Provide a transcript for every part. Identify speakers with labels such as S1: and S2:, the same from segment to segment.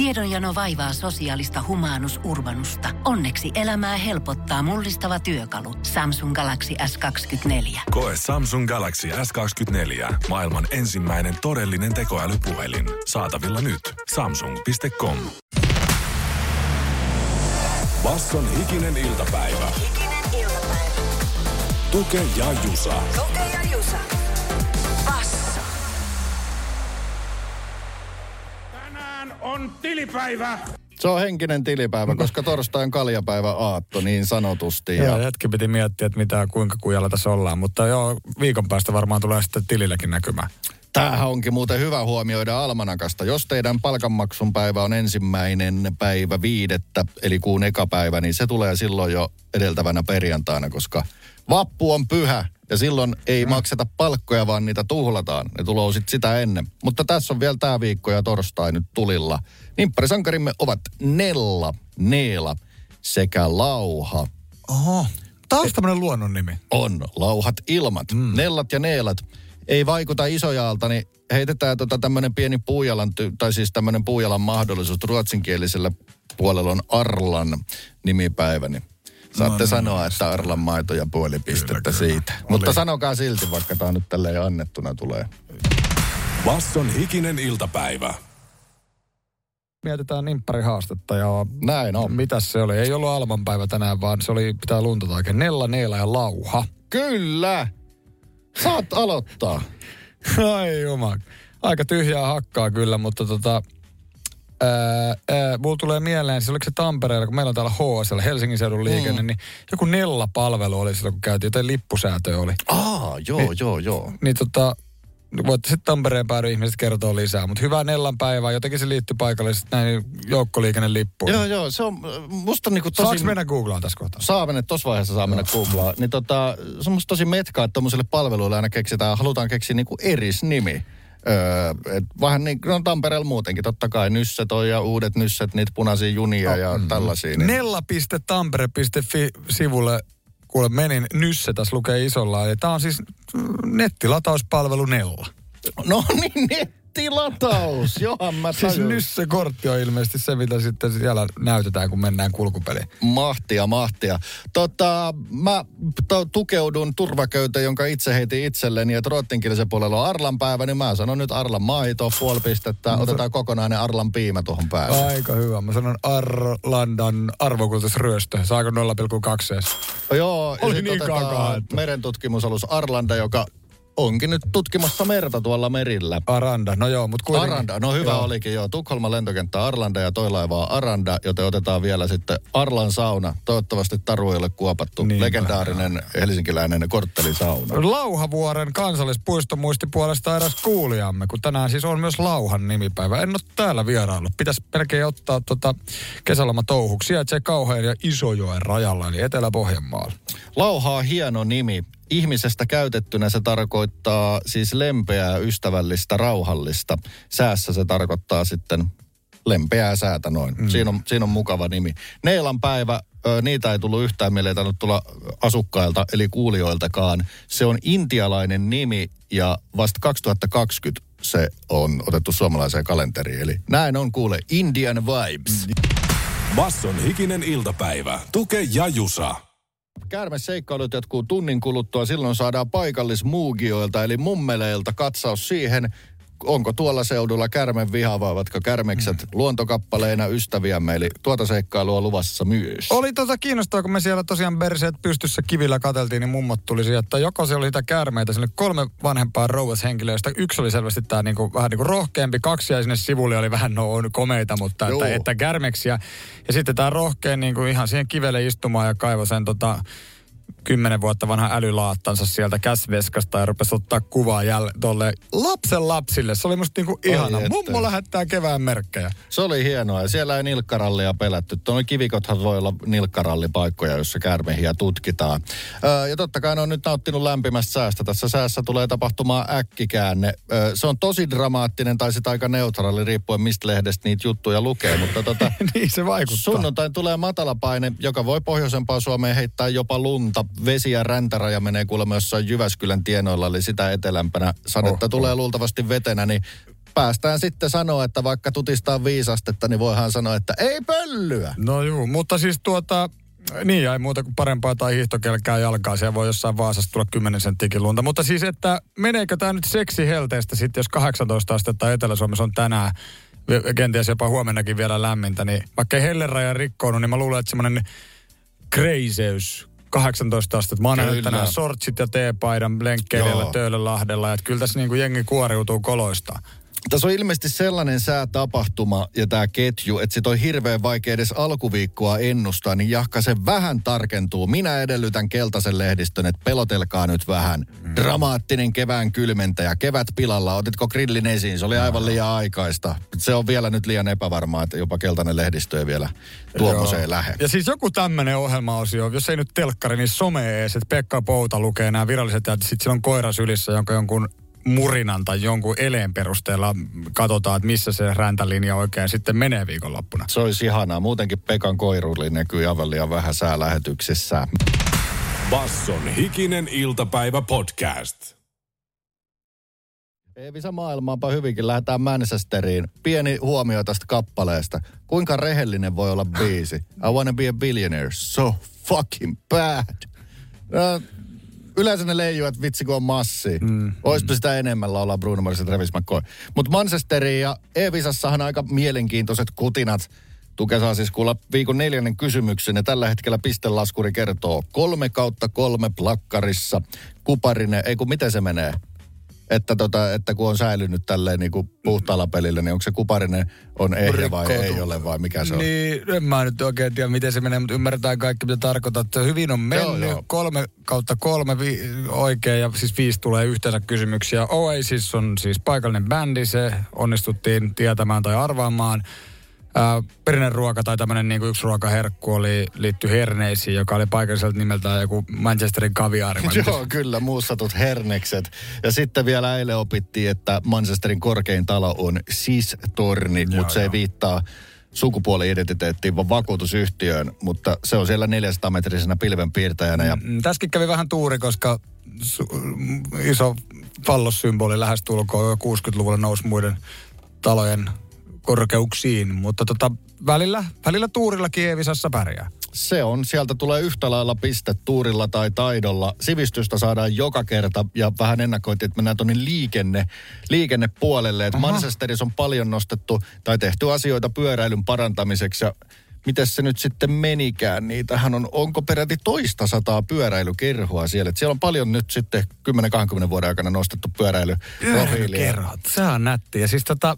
S1: Tiedonjano vaivaa sosiaalista humanus urbanusta. Onneksi elämää helpottaa mullistava työkalu. Samsung Galaxy S24.
S2: Koe Samsung Galaxy S24. Maailman ensimmäinen todellinen tekoälypuhelin. Saatavilla nyt. Samsung.com. Basson hikinen iltapäivä.
S3: Hikinen iltapäivä.
S2: Tuke ja Jusa.
S3: Tuke ja Jusa.
S4: On tilipäivä.
S5: Se on henkinen tilipäivä, koska torstai on kaljapäivä aatto niin sanotusti.
S6: Joo,
S5: Ja
S6: hetki piti miettiä, että mitä, kuinka kujalla tässä ollaan. Mutta joo, viikon päästä varmaan tulee sitten tililläkin näkymään.
S5: tämähän onkin muuten hyvä huomioida almanakasta. Jos teidän palkanmaksun päivä on ensimmäinen päivä viidettä, eli kuun eka päivä, niin se tulee silloin jo edeltävänä perjantaina, koska vappu on pyhä ja silloin ei makseta palkkoja, vaan niitä tuhlataan. Ne tulee sitten sitä ennen. Mutta tässä on vielä tämä viikko ja torstai nyt tulilla. Nimpparisankarimme ovat Nella, Neela sekä Lauha.
S6: Oho. Tämä on tämmöinen luonnon nimi.
S5: On lauhat ilmat. Mm. Nellat ja neelat ei vaikuta isojaalta, niin heitetään tota tämmöinen pieni puujalan, tai siis tämmöinen puujalan mahdollisuus. Ruotsinkielisellä puolella on Arlan nimipäivä, niin saatte no, sanoa, että Arlan maito ja puoli pistettä
S6: kyllä.
S5: siitä.
S6: Oli.
S5: Mutta sanokaa silti, vaikka tämä nyt tälleen annettuna tulee.
S2: Basson hikinen iltapäivä.
S6: Mietitään nimpparihaastetta ja
S5: Näin on.
S6: mitäs se oli? Ei ollut Alman päivä tänään, vaan se oli, pitää luntata oikein, Nella, Neela ja Lauha.
S5: Kyllä! Saat aloittaa.
S6: Ai juma. Aika tyhjää hakkaa kyllä, mutta tota... Ää, ää, mulla tulee mieleen, siis oliko se Tampereella, kun meillä on täällä HSL, Helsingin seudun liikenne, mm. niin joku Nella-palvelu oli silloin, kun käytiin, joten lippusäätö oli.
S5: Aa, joo, joo, joo.
S6: Niin tota, voitte sitten Tampereen päädy ihmiset kertoo lisää, mutta hyvää Nellan päivää, jotenkin se liittyy paikallisesti näin joukkoliikennelippuun.
S5: Joo, joo, se on musta niinku tosi...
S6: Saanko mennä googlaan tässä kohtaa?
S5: saa mennä, tuossa vaiheessa saa mennä googlaa. Niin tota, se on musta tosi metkaa, että tuommoiselle palveluille aina keksitään, halutaan keksiä niinku erisnimi. Öö, et vähän niin kuin no Tampereella muutenkin, totta kai Nysset on ja uudet Nysset, niitä punaisia junia ja
S6: mm.
S5: tällaisia. Niin.
S6: Nella.tampere.fi sivulle kuule menin, Nysse tässä lukee isolla. Ja tämä on siis mm, nettilatauspalvelu Nella.
S5: No niin, nettilataus, johan mä
S6: Siis
S5: tajun.
S6: Nysse-kortti on ilmeisesti se, mitä sitten siellä näytetään, kun mennään kulkupeliin.
S5: Mahtia, mahtia. Tota, mä to, tukeudun turvaköyteen, jonka itse heitin itselleni, että ruotsinkielisen puolella on Arlan päivä, niin mä sanon nyt Arlan maito, puoli pistettä, otetaan kokonainen Arlan piimä tuohon päälle.
S6: Aika hyvä. Mä sanon Arlandan arvokulutusryöstö. Saako 0,2 edes?
S5: Joo,
S6: Oli niin
S5: otetaan
S6: kakaa, että-
S5: merentutkimusalus Arlanda, joka onkin nyt tutkimassa merta tuolla merillä.
S6: Aranda, no joo, mutta kuitenkin.
S5: Aranda, no hyvä
S6: Joo.
S5: olikin joo. Tukholman lentokenttä Arlanda ja toi laiva on Aranda, joten otetaan vielä sitten Arlan sauna. Toivottavasti Taru ei ole kuopattu.
S6: Niinpä.
S5: Legendaarinen helsinkiläinen korttelisauna.
S6: Lauhavuoren kansallispuisto muisti puolesta eräs kuulijamme, kun tänään siis on myös Lauhan nimipäivä. En ole täällä vieraillut. Pitäisi melkein ottaa tota kesäloma touhuksi. Sijaitsee Kauhajan ja Isojoen rajalla, eli Etelä-Pohjanmaalla.
S5: Lauha on hieno nimi. Ihmisestä käytettynä se tarkoittaa siis lempeää, ystävällistä, rauhallista. Säässä se tarkoittaa sitten lempeää säätä noin. Mm. Siinä, on, siinä on mukava nimi. Neilan päivä, ö, niitä ei tullut yhtään, meillä ei tainnut tulla asukkailta, eli kuulijoiltakaan. Se on intialainen nimi ja vasta 2020 se on otettu suomalaiseen kalenteriin. Eli näin on kuule, Indian vibes.
S2: Basson hikinen iltapäivä. Tuke ja Jusa.
S5: Käärmeseikkailut jatkuu tunnin kuluttua. Silloin saadaan paikallismuugioilta eli mummeleilta katsaus siihen, onko tuolla seudulla kärmen viha vai ovatko kärmekset mm. luontokappaleina ystäviämme. Eli tuota seikkailua luvassa myös.
S6: Oli tota kiinnostavaa, kun me siellä tosiaan berseet pystyssä kivillä kateltiin, niin mummot tuli sieltä, että joko se oli sitä käärmeitä, sinne kolme vanhempaa rouvashenkilöä, joista yksi oli selvästi tämä niinku, vähän niinku rohkeampi, kaksi jäi sinne sivulle oli vähän no, on komeita, mutta
S5: Joo.
S6: että, että kärmeksiä. Ja sitten tämä rohkeen niinku ihan siihen kivelle istumaan ja kaivoi sen tota, kymmenen vuotta vanha älylaattansa sieltä käsveskasta ja rupesi ottaa kuvaa jälle tolle lapsen lapsille. Se oli musta niinku ihana.
S5: että.
S6: Mummo lähettää kevään merkkejä.
S5: Se oli hienoa ja siellä ei nilkkarallia pelätty. Tuo kivikothan voi olla nilkkarallipaikkoja, joissa käärmehiä tutkitaan. Öö, ja totta kai ne on nyt nauttinut lämpimästä säästä. Tässä säässä tulee tapahtumaan äkkikäänne. Öö, se on tosi dramaattinen tai sitten aika neutraali riippuen mistä lehdestä niitä juttuja lukee. Mutta tota,
S6: niin se vaikuttaa.
S5: Sunnuntain tulee matalapaine, joka voi pohjoisempaan Suomeen heittää jopa lunta. Vesi- ja räntäraja menee kuulemma jossain Jyväskylän tienoilla, eli sitä etelämpänä. Sadetta
S6: Oh,
S5: tulee luultavasti vetenä, niin päästään sitten sanoa, että vaikka tutistaa viisastetta, niin voihan sanoa, että ei pöllyä.
S6: No juu, mutta siis tuota, niin ei muuta kuin parempaa tai hiihtokelkää jalkaa. Siellä voi jossain Vaasassa tulla 10 senttiäkin lunta. Mutta siis, että meneekö tämä nyt seksi helteestä sitten, jos 18 astetta Etelä-Suomessa on tänään, kenties jopa huomennakin vielä lämmintä, niin vaikka ei helleraja rikkoonut, niin mä luulen, että semmoinen kreiseys 18 astetta. Mä oon nähnyt tänään sortsit ja teepaidan lenkkeilijällä. Töölönlahdella. Että kyllä tässä niinku jengi kuoriutuu koloista.
S5: Tässä on ilmeisesti sellainen säätapahtuma ja tämä ketju, että sit on hirveän vaikea edes alkuviikkoa ennustaa, niin jahka se vähän tarkentuu. Minä edellytän keltaisen lehdistön, että pelotelkaa nyt vähän. Dramaattinen kevään kylmentäjä, kevät pilalla, otitko grillin esiin? Se oli aivan liian aikaista. Se on vielä nyt liian epävarmaa, että jopa keltainen lehdistö ei vielä tuommoiseen
S6: Joo.
S5: lähde.
S6: Ja siis joku tämmöinen ohjelmaosio, jos ei nyt telkkari, niin some ees, että Pekka Pouta lukee nämä viralliset ja sitten sillä on koira sylissä, jonka jonkun murinan tai jonkun eleen perusteella katsotaan, että missä se räntälinja oikein sitten menee viikonloppuna.
S5: Se olisi ihanaa. Muutenkin Pekan koiruli näkyy aivan liian vähän säälähetyksissä.
S2: Basson hikinen iltapäivä podcast.
S5: Eevisa maailmaanpa hyvinkin. Lähdetään Manchesteriin. Pieni huomio tästä kappaleesta. Kuinka rehellinen voi olla biisi? I wanna be a billionaire. So fucking bad. No, yleensä ne leijuu, että vitsi kun on massi. Mm, Oispa sitä enemmän laulaa Bruno Mars ja Travis McCoy. Mutta Manchesteriin ja Eevisassahan aika mielenkiintoiset kutinat. Tuke saa siis kuulla viikon neljännen kysymyksen ja tällä hetkellä pistelaskuri kertoo kolme kautta kolme plakkarissa. Kuparinen, ei kun miten se menee? Että, tota, että kun on säilynyt tälleen niin kuin puhtaalla pelillä, niin onko se kuparinen on ehjä vai
S6: Rikkoutuu.
S5: ei ole vai mikä se on?
S6: Niin, en mä nyt oikein tiedä, miten se menee, mutta ymmärretään kaikki, mitä tarkoittaa. Että hyvin on mennyt,
S5: joo,
S6: joo. kolme kautta kolme vi- oikein, ja siis viisi tulee yhteensä kysymyksiä. Oasis on siis paikallinen bändi, se onnistuttiin tietämään tai arvaamaan. Perinneruoka tai tämmöinen niin yksi ruokaherkku oli, liitty herneisiin, joka oli paikalliselta nimeltään joku Manchesterin kaviaari.
S5: Joo, kyllä, muussatut hernekset. Ja sitten vielä eilen opittiin, että Manchesterin korkein talo on SIS-torni, mutta se ei viittaa sukupuoli-identiteettiin, vaan vakuutusyhtiöön, mutta se on siellä 400-metrisenä pilvenpiirtäjänä. Ja
S6: Mm, Tässäkin kävi vähän tuuri, koska su- mm, iso fallossymboli lähestulkoon jo 60-luvulla nousi muiden talojen korkeuksiin. Mutta tota, välillä, välillä tuurilla Kievisassa pärjää.
S5: se on, sieltä tulee yhtä lailla piste tuurilla tai taidolla. Sivistystä saadaan joka kerta ja vähän ennakoitiin, että mennään tuonne liikenne, liikennepuolelle. Että Manchesterissa on paljon nostettu tai tehty asioita pyöräilyn parantamiseksi ja Miten se nyt sitten menikään? Niitähän on, onko peräti toista sataa pyöräilykerhoa siellä? Et siellä on paljon nyt sitten 10-20 vuoden aikana nostettu pyöräilyprofiilia.
S6: Kerrot, se on nätti. Ja siis tota,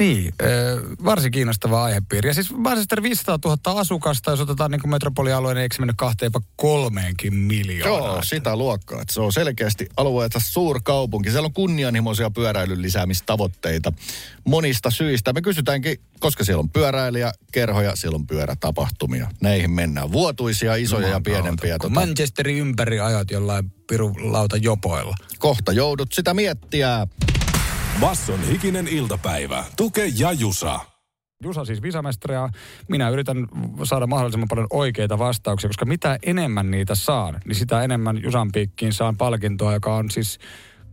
S6: niin, ö, varsin kiinnostava aihepiiri. Ja siis Manchester 500 000 asukasta, jos otetaan niin kuin metropolialueen, niin eikö se mennyt kahteen jopa kolmeenkin miljoonaa?
S5: Joo, sitä luokkaa. Että se on selkeästi alueelta suurkaupunki. Siellä on kunnianhimoisia pyöräilyn lisäämistavoitteita monista syistä. Me kysytäänkin, koska siellä on pyöräilijä, kerhoja, siellä on pyörätapahtumia. Näihin mennään. Vuotuisia, isoja ja pienempiä.
S6: Kun
S5: Tota,
S6: Manchesterin ympäri ajat jollain pirulauta jopoilla.
S5: kohta joudut sitä miettiä.
S2: Basson hikinen iltapäivä. Tuke ja Jusa.
S6: Jusa siis visamestari ja minä yritän saada mahdollisimman paljon oikeita vastauksia, koska mitä enemmän niitä saan, niin sitä enemmän Jusan piikkiin saan palkintoa, joka on siis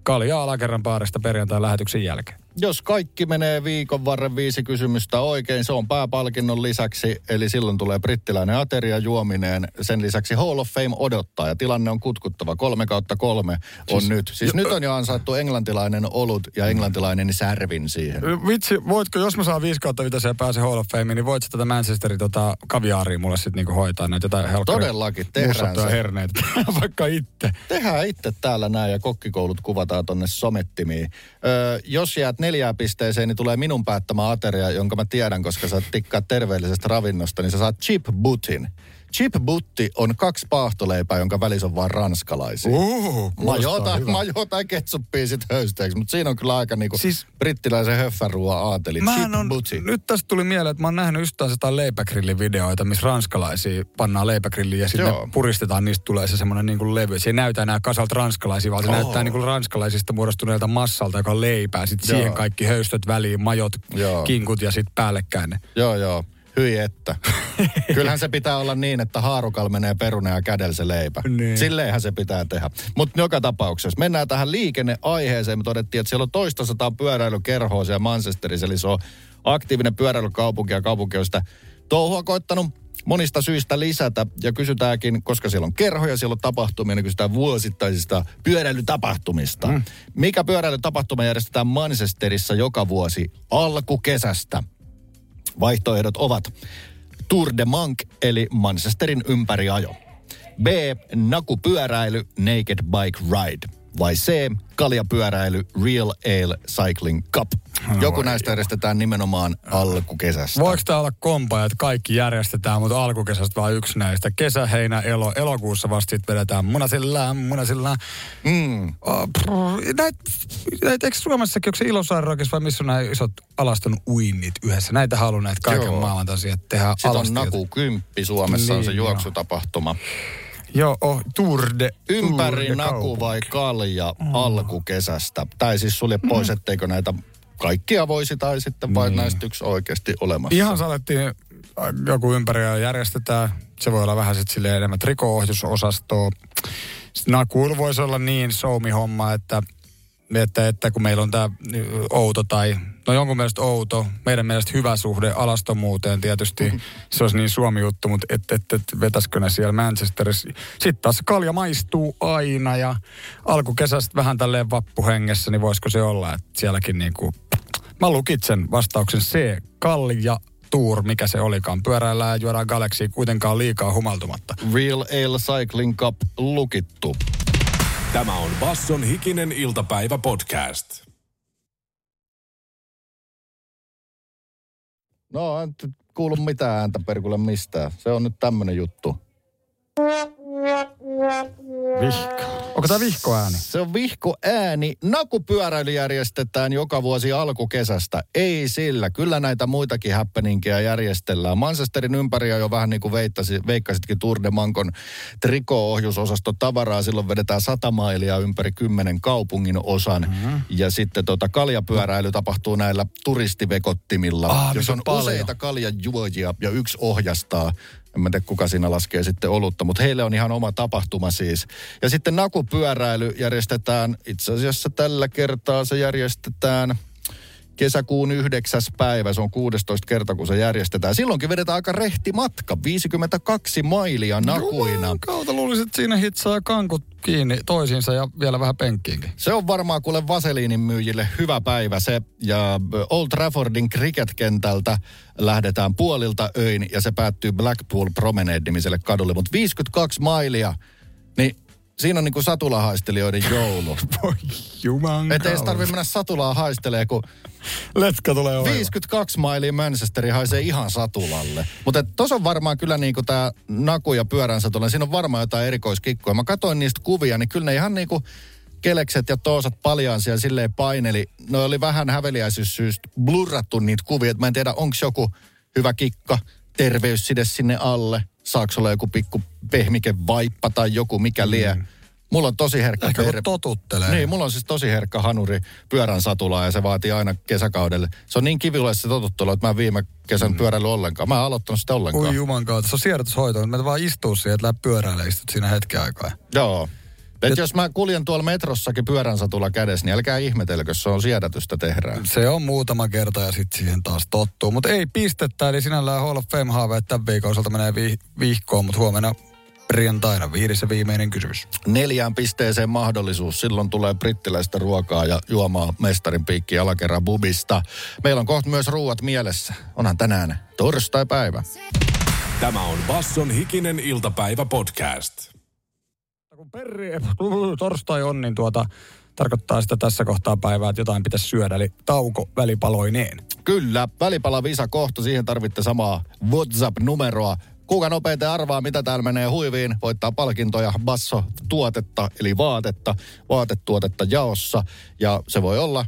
S6: kaljaa alakerran baarista perjantai lähetyksen jälkeen.
S5: Jos kaikki menee viikon varren viisi kysymystä oikein, se on pääpalkinnon lisäksi. Eli silloin tulee brittiläinen ateria juomineen. Sen lisäksi Hall of Fame odottaa ja tilanne on kutkuttava. Kolme kautta kolme on siis, nyt. Siis jo, nyt on jo ansaittu englantilainen olut ja englantilainen särvin siihen.
S6: Vitsi, voitko, jos mä saan 5 kautta viitosen ja pääsen Hall of Fameen, niin voit sä tätä Manchesterin tota, kaviaaria mulle sitten niinku hoitaa näitä jotain helkkaria.
S5: Todellakin, tehdään se.
S6: herneitä. Vaikka itse.
S5: Tehdään itse täällä näin ja kokkikoulut kuvataan tonne somettimiin. Öö, jos jäät neljään pisteeseen, niin tulee minun päättämä ateria, jonka mä tiedän, koska sä tikkaat terveellisestä ravinnosta, niin sä saat chip butin. Chip butti on kaksi paahtoleipää, jonka välissä on vaan ranskalaisia. Majota, majota ketsuppia sit höysteeksi, mutta siinä on kyllä aika niinku
S6: Siis-
S5: brittiläisen höffäruoan aateli.
S6: Mä
S5: Chip
S6: on,
S5: butti.
S6: nyt tästä tuli mieleen, että mä oon nähnyt just taas jotain leipägrillin videoita, missä ranskalaisia pannaan leipägrilliin ja sitten puristetaan, niistä tulee se semmoinen niin kuin levy. Se ei näytä enää kasalta ranskalaisia, vaan se
S5: Oo.
S6: näyttää niin kuin ranskalaisista muodostuneelta massalta, joka on leipää. Sitten siihen kaikki höystöt väliin, majot,
S5: Joo.
S6: kinkut ja sitten päällekkäin.
S5: Joo, joo. Hyi että. Kyllähän se pitää olla niin, että haarukalla menee peruna ja kädellä se leipä.
S6: Niin.
S5: Silleenhän se pitää tehdä. Mutta joka tapauksessa mennään tähän liikenneaiheeseen. Me todettiin, että siellä on toista sataa pyöräilykerhoa siellä Manchesterissa. Eli se on aktiivinen pyöräilykaupunki ja kaupunki on sitä touhua koittanut monista syistä lisätä. Ja kysytäänkin, koska siellä on kerhoja, siellä on tapahtumia, niin kysytään vuosittaisista pyöräilytapahtumista. Mm. Mikä pyöräilytapahtuma järjestetään Manchesterissa joka vuosi alkukesästä? Vaihtoehdot ovat Tour de Monk eli Manchesterin ympäriajo. B. Nakupyöräily Naked Bike Ride. Vai C. Kaljapyöräily Real Ale Cycling Cup. Joku näistä järjestetään nimenomaan alkukesästä.
S6: Voiko tämä olla kompa, että kaikki järjestetään, mutta alkukesästä vaan yksi näistä? Kesä, heinä, elo, elokuussa vasta sit vedetään munasillaan, munasillaan.
S5: Mm.
S6: Oh, näitä, näit, eikö Suomessakin, onko se Ilosaarokissa vai missä on nämä isot alaston uinnit yhdessä? Näitä haluaa näitä kaiken
S5: Joo.
S6: maailman tosiaan tehdä
S5: Sitten on. Naku Kymppi Suomessa on se
S6: Niin, joo. Joo, oh, Tour de
S5: Ympäri
S6: Tour de
S5: Naku
S6: kaupunki.
S5: vai Kalja alkukesästä. Tai siis sulje pois, etteikö näitä kaikkia voisi tai sitten vain näistä yksi oikeasti olemassa.
S6: Ihan saatettiin äh, joku ympäri ja järjestetään. Se voi olla vähän sitten silleen enemmän triko-ohjusosastoa. Sitten Nakuilla voisi olla niin soumi-homma, että, että, että kun meillä on tämä outo tai, no jonkun mielestä outo, meidän mielestä hyvä suhde alastomuuteen tietysti. Se olisi niin Suomi-juttu, mutta et, et, et, vetäisikö ne siellä Manchesterissa. Sitten taas kalja maistuu aina ja alkukesästä vähän tälleen vappuhengessä, niin voisiko se olla, että sielläkin niin kuin Mä lukitsen vastauksen C. Kalja Tour, mikä se olikaan. Pyöräillään ja juodaan Galaxy kuitenkaan liikaa humaltumatta.
S5: Real Ale Cycling Cup lukittu.
S2: Tämä on Basson hikinen iltapäivä podcast.
S5: No, en nyt kuulu mitään ääntä perkulle mistään. Se on nyt tämmönen juttu.
S6: Vihko. Onko tämä vihkoääni?
S5: Se on vihko ääni. Nakupyöräily järjestetään joka vuosi alkukesästä. Ei sillä. Kyllä näitä muitakin happeningia järjestellään. Manchesterin ympäri jo vähän niin kuin veittasi, veikkasitkin Tour de Mankon triko-ohjusosasto tavaraa. Silloin vedetään sata mailia ympäri kymmenen kaupungin osan. Mm-hmm. Ja sitten tota kaljapyöräily tapahtuu näillä turistivekottimilla.
S6: Ah,
S5: jos on
S6: on paljon.
S5: useita kaljajuojia ja yksi ohjastaa. En mä tiedä, kuka siinä laskee sitten olutta, mutta heille on ihan oma tapahtuma siis. Ja sitten nakupyöräily järjestetään, itse asiassa tällä kertaa se järjestetään kesäkuun yhdeksäs päivä, se on 16 kerta, kun se järjestetään. Silloinkin vedetään aika rehti matka, 52 mailia nakuina.
S6: Jumalan kautta luulisin, että siinä hitsaa kankut kiinni toisiinsa ja vielä vähän penkkiinkin.
S5: Se on varmaan kuule Vaseliinin myyjille hyvä päivä se. Ja Old Traffordin cricket-kentältä lähdetään puolilta öin ja se päättyy Blackpool Promenade-nimiselle kadulle. Mutta 52 mailia, niin siinä on niinku satulahaistelijoiden joulu.
S6: Voi juman
S5: Et ei tarvitse mennä satulaa haistelee, kun
S6: Letka tulee oiva.
S5: 52 mailia Manchesteri haisee ihan satulalle. Mutta tuossa on varmaan kyllä niinku tämä naku ja pyörän satula. Siinä on varmaan jotain erikoiskikkoja. Mä katsoin niistä kuvia, niin kyllä ne ihan niinku kelekset ja toosat paljaan siellä silleen paineli. No oli vähän häveliäisyyssyystä blurrattu niitä kuvia. Et mä en tiedä, onko joku hyvä kikka, terveysside sinne alle. Saako olla joku pikku pehmike vaippa tai joku mikä lie. Mm. Mulla on tosi herkkä
S6: Ehkä
S5: ter-
S6: totuttelee.
S5: niin, mulla on siis tosi herkkä hanuri pyörän satulaa ja se vaatii aina kesäkaudelle. Se on niin kivulle se totuttelu, että mä en viime kesän mm. pyöräily ollenkaan. Mä en aloittanut sitä ollenkaan.
S6: Oi juman kautta. Se on siirrytyshoito. Mä vaan istuu siihen, että lähde pyöräilemään istut siinä hetken aikaa.
S5: Joo. Et
S6: Et-
S5: jos mä kuljen tuolla metrossakin pyörän satulla kädessä, niin älkää ihmetelkö, se on siedätystä tehdään.
S6: Se on muutama kerta ja sitten siihen taas tottuu. Mutta ei pistettä, eli sinällään Hall of Fame haave, että tämän viikon osalta menee vi- vihkoon, mutta huomenna perjantaina viides ja viimeinen kysymys.
S5: Neljään pisteeseen mahdollisuus. Silloin tulee brittiläistä ruokaa ja juomaa mestarin piikki alakerran bubista. Meillä on kohta myös ruuat mielessä. Onhan tänään torstai-päivä.
S2: Tämä on Basson hikinen iltapäivä podcast.
S6: Perri, torstai on, niin tuota, tarkoittaa sitä tässä kohtaa päivää, että jotain pitäisi syödä, eli tauko välipaloineen.
S5: Kyllä, välipala-visa kohta, siihen tarvitte samaa WhatsApp-numeroa. Kuka nopeiten arvaa, mitä täällä menee huiviin, voittaa palkintoja Basso-tuotetta, eli vaatetta, vaatetuotetta jaossa. Ja se voi olla,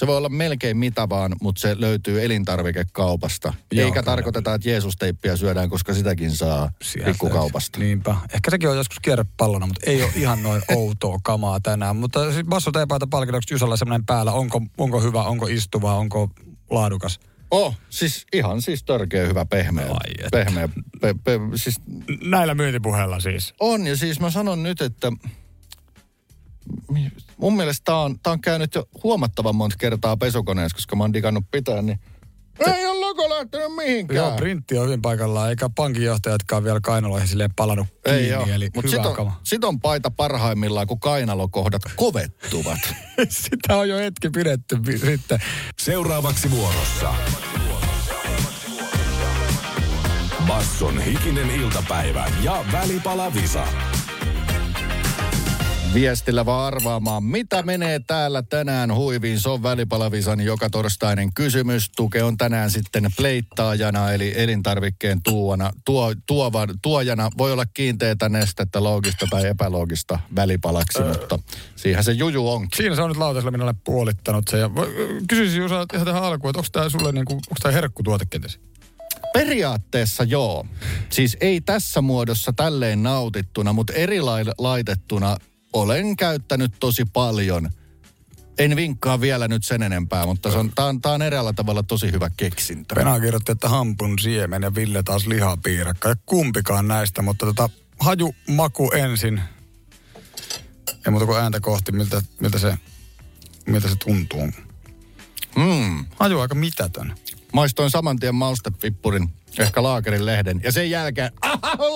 S5: se voi olla melkein mitä vaan, mutta se löytyy elintarvikekaupasta.
S6: Joo,
S5: Eikä
S6: kyllä.
S5: tarkoiteta, että Jeesusteippiä syödään, koska sitäkin saa
S6: Sieltä.
S5: pikkukaupasta.
S6: Niinpä. Ehkä sekin on joskus kierrepallona, mutta ei ole ihan noin outoa kamaa tänään. Mutta siis Basso teepaita palkinnoksi Jusalla semmoinen päällä. Onko, onko hyvä, onko istuva, onko laadukas?
S5: Oh, siis ihan siis törkeä hyvä pehmeä.
S6: Ai
S5: pehmeä pe, pe, siis
S6: Näillä myyntipuheilla siis.
S5: on ja siis mä sanon nyt, että mun mielestä tää on, tää on käynyt jo huomattavan monta kertaa pesukoneessa, koska mä oon digannut pitää, niin ei ole logo lähtenyt mihinkään.
S6: Joo, printti on hyvin paikallaan, eikä pankinjohtajatkaan vielä kainaloihin silleen palannut kiinni,
S5: Ei ole.
S6: eli
S5: Mutta
S6: hyvä
S5: sit, on-
S6: kama.
S5: sit on paita parhaimmillaan, kun kainalokohdat kovettuvat.
S6: Sitä on jo hetki pidetty pi- sitten.
S2: Seuraavaksi vuorossa. Basson hikinen iltapäivä ja välipala Visa.
S5: Viestillä vaan arvaamaan, mitä menee täällä tänään huiviin. Se on Välipalavisan joka torstainen kysymys. Tuke on tänään sitten pleittaajana, eli elintarvikkeen tuona, tuo, tuovan, tuojana. Voi olla kiinteätä nestettä, loogista tai epäloogista välipalaksi, mutta siihen se juju onkin.
S6: Siinä se on nyt lautasella minulle puolittanut se. Ja kysyisin Jusa ihan tähän alkuun, että onko tämä sulle niinku, onko tämä herkkutuote kenties?
S5: Periaatteessa joo. Siis ei tässä muodossa tälleen nautittuna, mutta eri lai- laitettuna olen käyttänyt tosi paljon. En vinkkaa vielä nyt sen enempää, mutta se on, tää on, tää on eräällä tavalla tosi hyvä keksintö.
S6: Pena kirjoitti, että hampun siemen ja Ville taas lihapiirakka. Ja kumpikaan näistä, mutta tota, haju, maku ensin. Ja muuta kuin ääntä kohti, miltä, miltä, se, miltä se tuntuu.
S5: Mm.
S6: Haju aika mitätön.
S5: Maistoin saman tien maustepippurin, ehkä laakerin lehden. Ja sen jälkeen,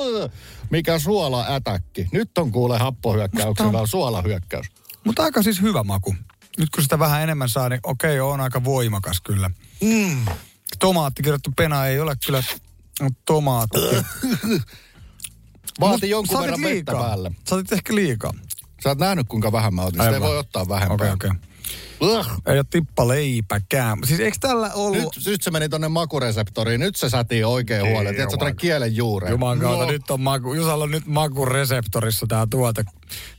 S5: mikä suola-ätäkki. Nyt on kuule happohyökkäyksellä suolahyökkäys.
S6: Mutta aika siis hyvä maku. Nyt kun sitä vähän enemmän saa, niin okei, on aika voimakas kyllä. Mm. Tomaatti kirjoittu pena ei ole kyllä tomaatti.
S5: Vaati
S6: Mut
S5: jonkun verran vettä päälle.
S6: Sä otit ehkä liikaa.
S5: Sä oot nähnyt, kuinka vähän mä otin. Sitä ei voi ottaa vähempää.
S6: Okei, okei.
S5: Ugh.
S6: Ei ole tippa leipäkään. Siis eikö tällä ollut...
S5: Nyt, nyt se meni tonne makureseptoriin. Nyt se sätii oikein huolella. Tiedätkö, tuonne kielen juureen.
S6: Juman kautta,
S5: No.
S6: nyt on maku, Jusalla on nyt makureseptorissa tämä tuote.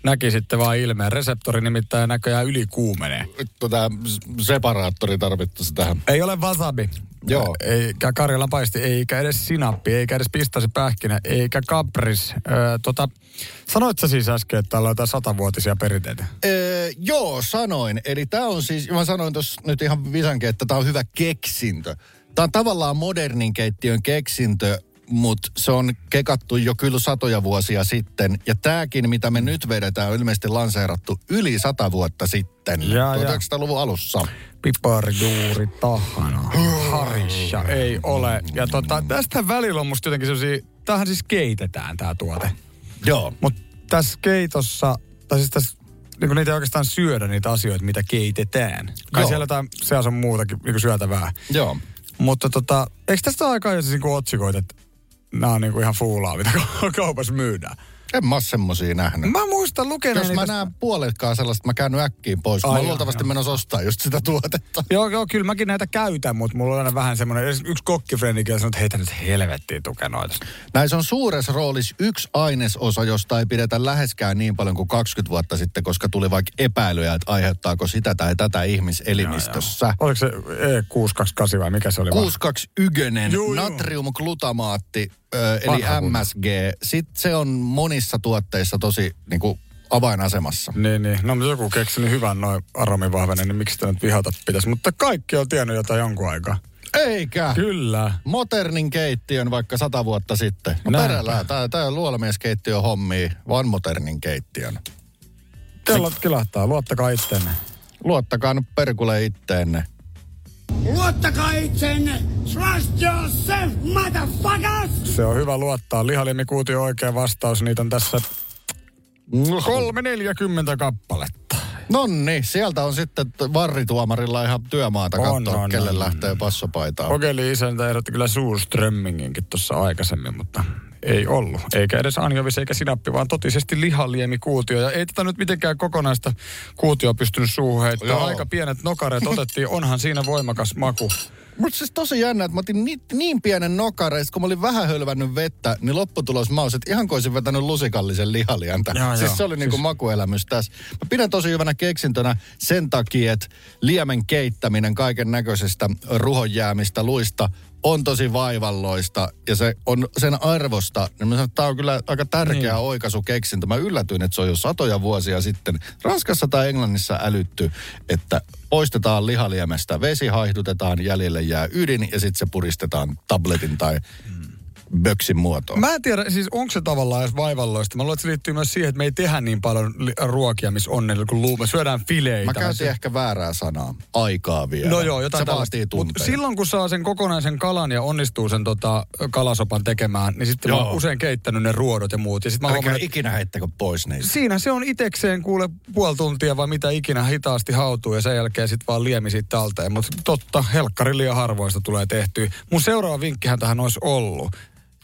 S6: Näki sitten vaan ilmeen. Reseptori nimittäin näköjään ylikuumenee.
S5: Vittu, tää separaattori tarvittaisi tähän.
S6: Ei ole wasabi.
S5: Joo.
S6: Eikä Karjalan paisti, eikä edes sinappi, eikä edes pistasi pähkinä, eikä kapris. Öö, tota, sanoit sä siis äsken, että täällä on jotain satavuotisia perinteitä?
S5: Öö, joo, sanoin. Eli tämä on siis, mä sanoin tuossa nyt ihan visankin, että tämä on hyvä keksintö. Tämä on tavallaan modernin keittiön keksintö, mutta se on kekattu jo kyllä satoja vuosia sitten. Ja tämäkin, mitä me nyt vedetään, on ilmeisesti lanseerattu yli sata vuotta sitten.
S6: Ja, ja.
S5: 1900-luvun alussa.
S6: Piparijuuri tahana. Harisha ei ole. Ja tota, tästä välillä on musta jotenkin sellaisia, tämähän siis keitetään tämä tuote.
S5: Joo.
S6: Mutta tässä keitossa, tai siis tässä, niin niitä ei oikeastaan syödä niitä asioita, mitä keitetään. Kai
S5: Joo.
S6: siellä jotain seas on muutakin niin syötävää.
S5: Joo.
S6: Mutta tota, eikö tästä ole aika jo siis niin otsikoita, että nämä on niin ihan fuulaa, mitä kaupassa myydään?
S5: En mä oo semmosia nähnyt.
S6: Mä muistan lukeneeni...
S5: Jos mä
S6: tästä-
S5: näen puoletkaan sellaista, mä käyn äkkiin pois.
S6: Ai
S5: Mä
S6: joo,
S5: luultavasti
S6: joo.
S5: menossa ostaa just sitä tuotetta.
S6: Joo, joo, kyllä mäkin näitä käytän, mutta mulla on aina vähän semmoinen, yksi kokkifrendikin sanoo, että heitä nyt helvettiin tuke noita.
S5: Näissä on suuressa roolissa yksi ainesosa, josta ei pidetä läheskään niin paljon kuin 20 vuotta sitten, koska tuli vaikka epäilyjä, että aiheuttaako sitä tai tätä ihmiselimistössä.
S6: Oliko se E628 vai mikä se oli? vaan?
S5: 621
S6: Joo, joo.
S5: natriumglutamaatti, ö, eli
S6: Vanha kunnon.
S5: MSG. Sitten se on monissa tuotteissa tosi niin kuin, avainasemassa.
S6: Niin, niin. No, mutta joku keksi niin hyvän noin aromivahvenen, niin miksi sitä nyt vihata pitäisi? Mutta kaikki on tiennyt jotain jonkun aikaa.
S5: Eikä.
S6: Kyllä.
S5: Modernin keittiön vaikka sata vuotta sitten. No
S6: Näinpä.
S5: perällä, tämä, tämä luolamieskeittiö hommii, vaan modernin keittiön.
S6: Kellot kilahtaa, luottakaa itteenne.
S5: Luottakaa nyt perkule itteenne.
S4: Luottakaa itseenne! Trust yourself, motherfuckers!
S6: Se on hyvä luottaa. Lihalimiikuutio oikea vastaus. Niitä on tässä kolme neljäkymmentä kappaletta.
S5: Nonni, sieltä on sitten varrituomarilla ihan työmaata katsoa,
S6: on,
S5: kelle
S6: on,
S5: lähtee passopaitaan.
S6: Kokeili isäntä ehdotti kyllä Suurströmminginkin tuossa aikaisemmin, mutta ei ollut. Eikä edes anjovis eikä sinappi, vaan totisesti lihaliemikuutio. Ja ei tätä nyt mitenkään kokonaista kuutioa pystynyt suuhun heittämään. Aika pienet nokareet otettiin. Onhan siinä voimakas maku.
S5: Mutta siis tosi jännä, että mä otin niin, niin pienen nokareista, kun mä olin vähän hölvännyt vettä, niin lopputulos mä olisin, että ihan kuin olisin vetänyt lusikallisen lihalientä.
S6: Joo,
S5: siis
S6: joo.
S5: se oli niinku
S6: Siis-
S5: makuelämys tässä. Mä pidän tosi hyvänä keksintönä sen takia, että liemen keittäminen kaiken näköisestä ruhonjäämistä, luista on tosi vaivalloista ja se on sen arvosta. Niin mä sanon, että tämä on kyllä aika tärkeä niin. oikaisu keksintö. Mä yllätyin, että se on jo satoja vuosia sitten Ranskassa tai Englannissa älytty, että poistetaan lihaliemestä vesi, haihdutetaan, jäljelle jää ydin ja sitten se puristetaan tabletin tai böksin muotoon.
S6: Mä en tiedä, siis onko se tavallaan edes vaivalloista. Mä luulen, että se liittyy myös siihen, että me ei tehdä niin paljon ruokia, missä onnella kuin luu. Me syödään fileitä.
S5: Mä käytin ehkä väärää sanaa. Aikaa vielä.
S6: No joo, jotain
S5: Se
S6: tällaista.
S5: vaatii
S6: Mut silloin kun saa sen kokonaisen kalan ja onnistuu sen tota, kalasopan tekemään, niin sitten mä oon usein keittänyt ne ruodot ja muut. Ja sit mä
S5: Älkää
S6: huomaan, että
S5: ikinä heittäkö pois niitä.
S6: siinä se on itekseen kuule puoli tuntia vai mitä ikinä hitaasti hautuu ja sen jälkeen sitten vaan liemi siitä talteen. Mutta totta, helkkari liian harvoista tulee tehtyä. Mun seuraava vinkkihän tähän olisi ollut.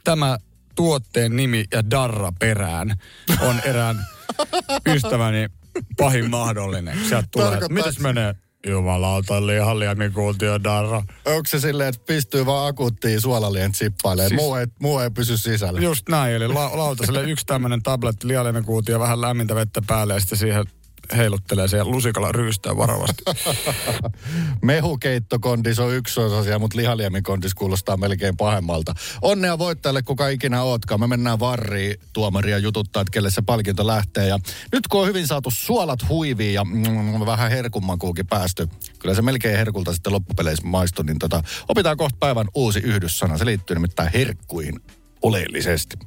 S6: Tämä tuotteen nimi ja darra perään on erään ystäväni pahin mahdollinen. Sieltä tulee,
S5: Tarkoittaa-
S6: mitäs menee? Jumalauta lihalia, kuultiin darra.
S5: Onko se silleen, että pystyy vaan akuuttiin suolalien tsippailemaan,
S6: Siis-
S5: muu, ei, muu ei pysy sisällä?
S6: Just näin, eli la- lautaselle yksi tämmöinen tabletti lihalimekuutia vähän lämmintä vettä päälle ja sitten siihen heiluttelee se ja lusikalla ryystää varovasti.
S5: Mehukeittokondis on yksi osasia, mutta lihaliemikondis kuulostaa melkein pahemmalta. Onnea voittajalle, kuka ikinä ootkaan. Me mennään varriin tuomaria jututtaa, että kelle se palkinto lähtee. Ja nyt kun on hyvin saatu suolat huiviin ja mm, vähän herkummakuukin päästy, kyllä se melkein herkulta sitten loppupeleissä maistui, niin tota, opitaan kohta päivän uusi yhdyssana. Se liittyy nimittäin herkkuihin oleellisesti.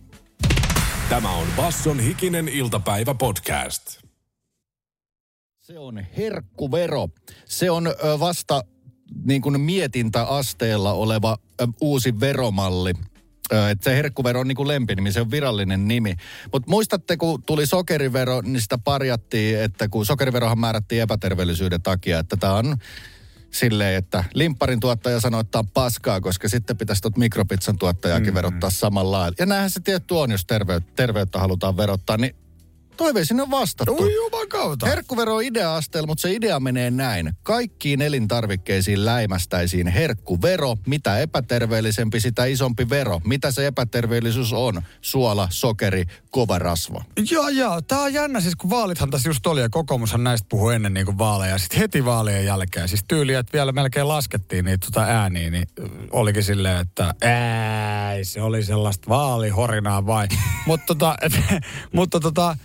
S2: Tämä on Basson hikinen iltapäivä podcast.
S5: Se on herkkuvero. Se on vasta niin kuin mietintäasteella oleva uusi veromalli. Ö, Et se herkkuvero on niin kuin lempinimi, se on virallinen nimi. Mutta muistatte, kun tuli sokerivero, niin sitä parjattiin, että kun sokeriverohan määrättiin epäterveellisyyden takia, että tämä on silleen, että limpparin tuottaja sanoi, että on paskaa, koska sitten pitäisi tuot mikropizzan tuottajakin mm. verottaa samalla lailla. Ja näinhän se tietty on, jos terveyttä, terveyttä halutaan verottaa, niin toiveisiin on vastattu.
S6: Ui juman kautta.
S5: Herkkuvero on idea-asteella, mutta se idea menee näin. Kaikkiin elintarvikkeisiin läimästäisiin herkkuvero. Mitä epäterveellisempi, sitä isompi vero. Mitä se epäterveellisyys on? Suola, sokeri, kova rasva.
S6: Joo, joo. Tää on jännä, siis kun vaalithan tässä just oli ja kokoomushan näistä puhui ennen niin kuin vaaleja. Sitten heti vaalien jälkeen, siis tyyli, että vielä melkein laskettiin niitä tota ääniä, niin olikin silleen, että ei, se oli sellaista vaalihorinaa vai. mutta tota, et, mutta tota,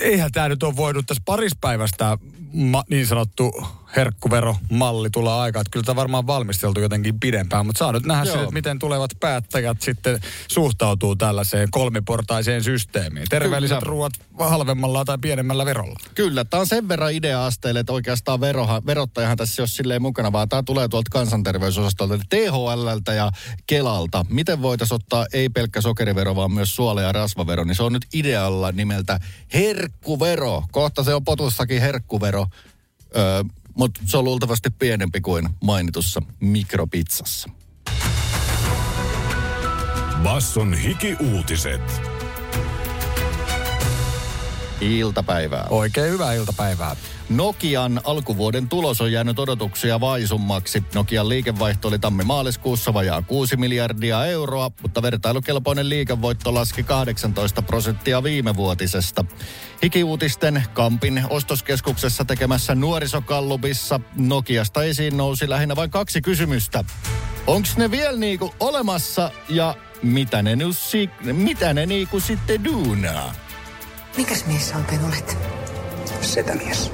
S6: eihän tämä nyt ole voinut tässä parispäivästä ma, niin sanottu herkkuveromalli tulla aikaa. Että kyllä tämä varmaan valmisteltu jotenkin pidempään, mutta saa nyt nähdä sitten, että miten tulevat päättäjät sitten suhtautuu tällaiseen kolmiportaiseen systeemiin. Terveelliset
S5: Kyllä.
S6: ruoat halvemmalla tai pienemmällä verolla.
S5: Kyllä, tämä on sen verran idea-asteelle, että oikeastaan veroha, verottajahan tässä ei ole silleen mukana, vaan tämä tulee tuolta kansanterveysosastolta, eli THLltä ja Kelalta. Miten voitaisiin ottaa ei pelkkä sokerivero, vaan myös suola- ja rasvavero, niin se on nyt idealla nimeltä herkkuvero. Kohta se on potussakin herkkuvero, öö, mutta se on luultavasti pienempi kuin mainitussa mikropizzassa.
S2: Basson hiki-uutiset.
S5: Iltapäivää.
S6: Oikein hyvää iltapäivää.
S5: Nokian alkuvuoden tulos on jäänyt odotuksia vaisummaksi. Nokian liikevaihto oli tammi-maaliskuussa vajaa 6 miljardia euroa, mutta vertailukelpoinen liikevoitto laski 18 prosenttia viimevuotisesta. Hikiuutisten Kampin ostoskeskuksessa tekemässä nuorisokallupissa Nokiasta esiin nousi lähinnä vain kaksi kysymystä. Onks ne vielä niinku olemassa ja mitä ne, nyt si- mitä ne niinku sitten duunaa?
S3: Mikäs mies sä oikein olet?
S4: Setämies.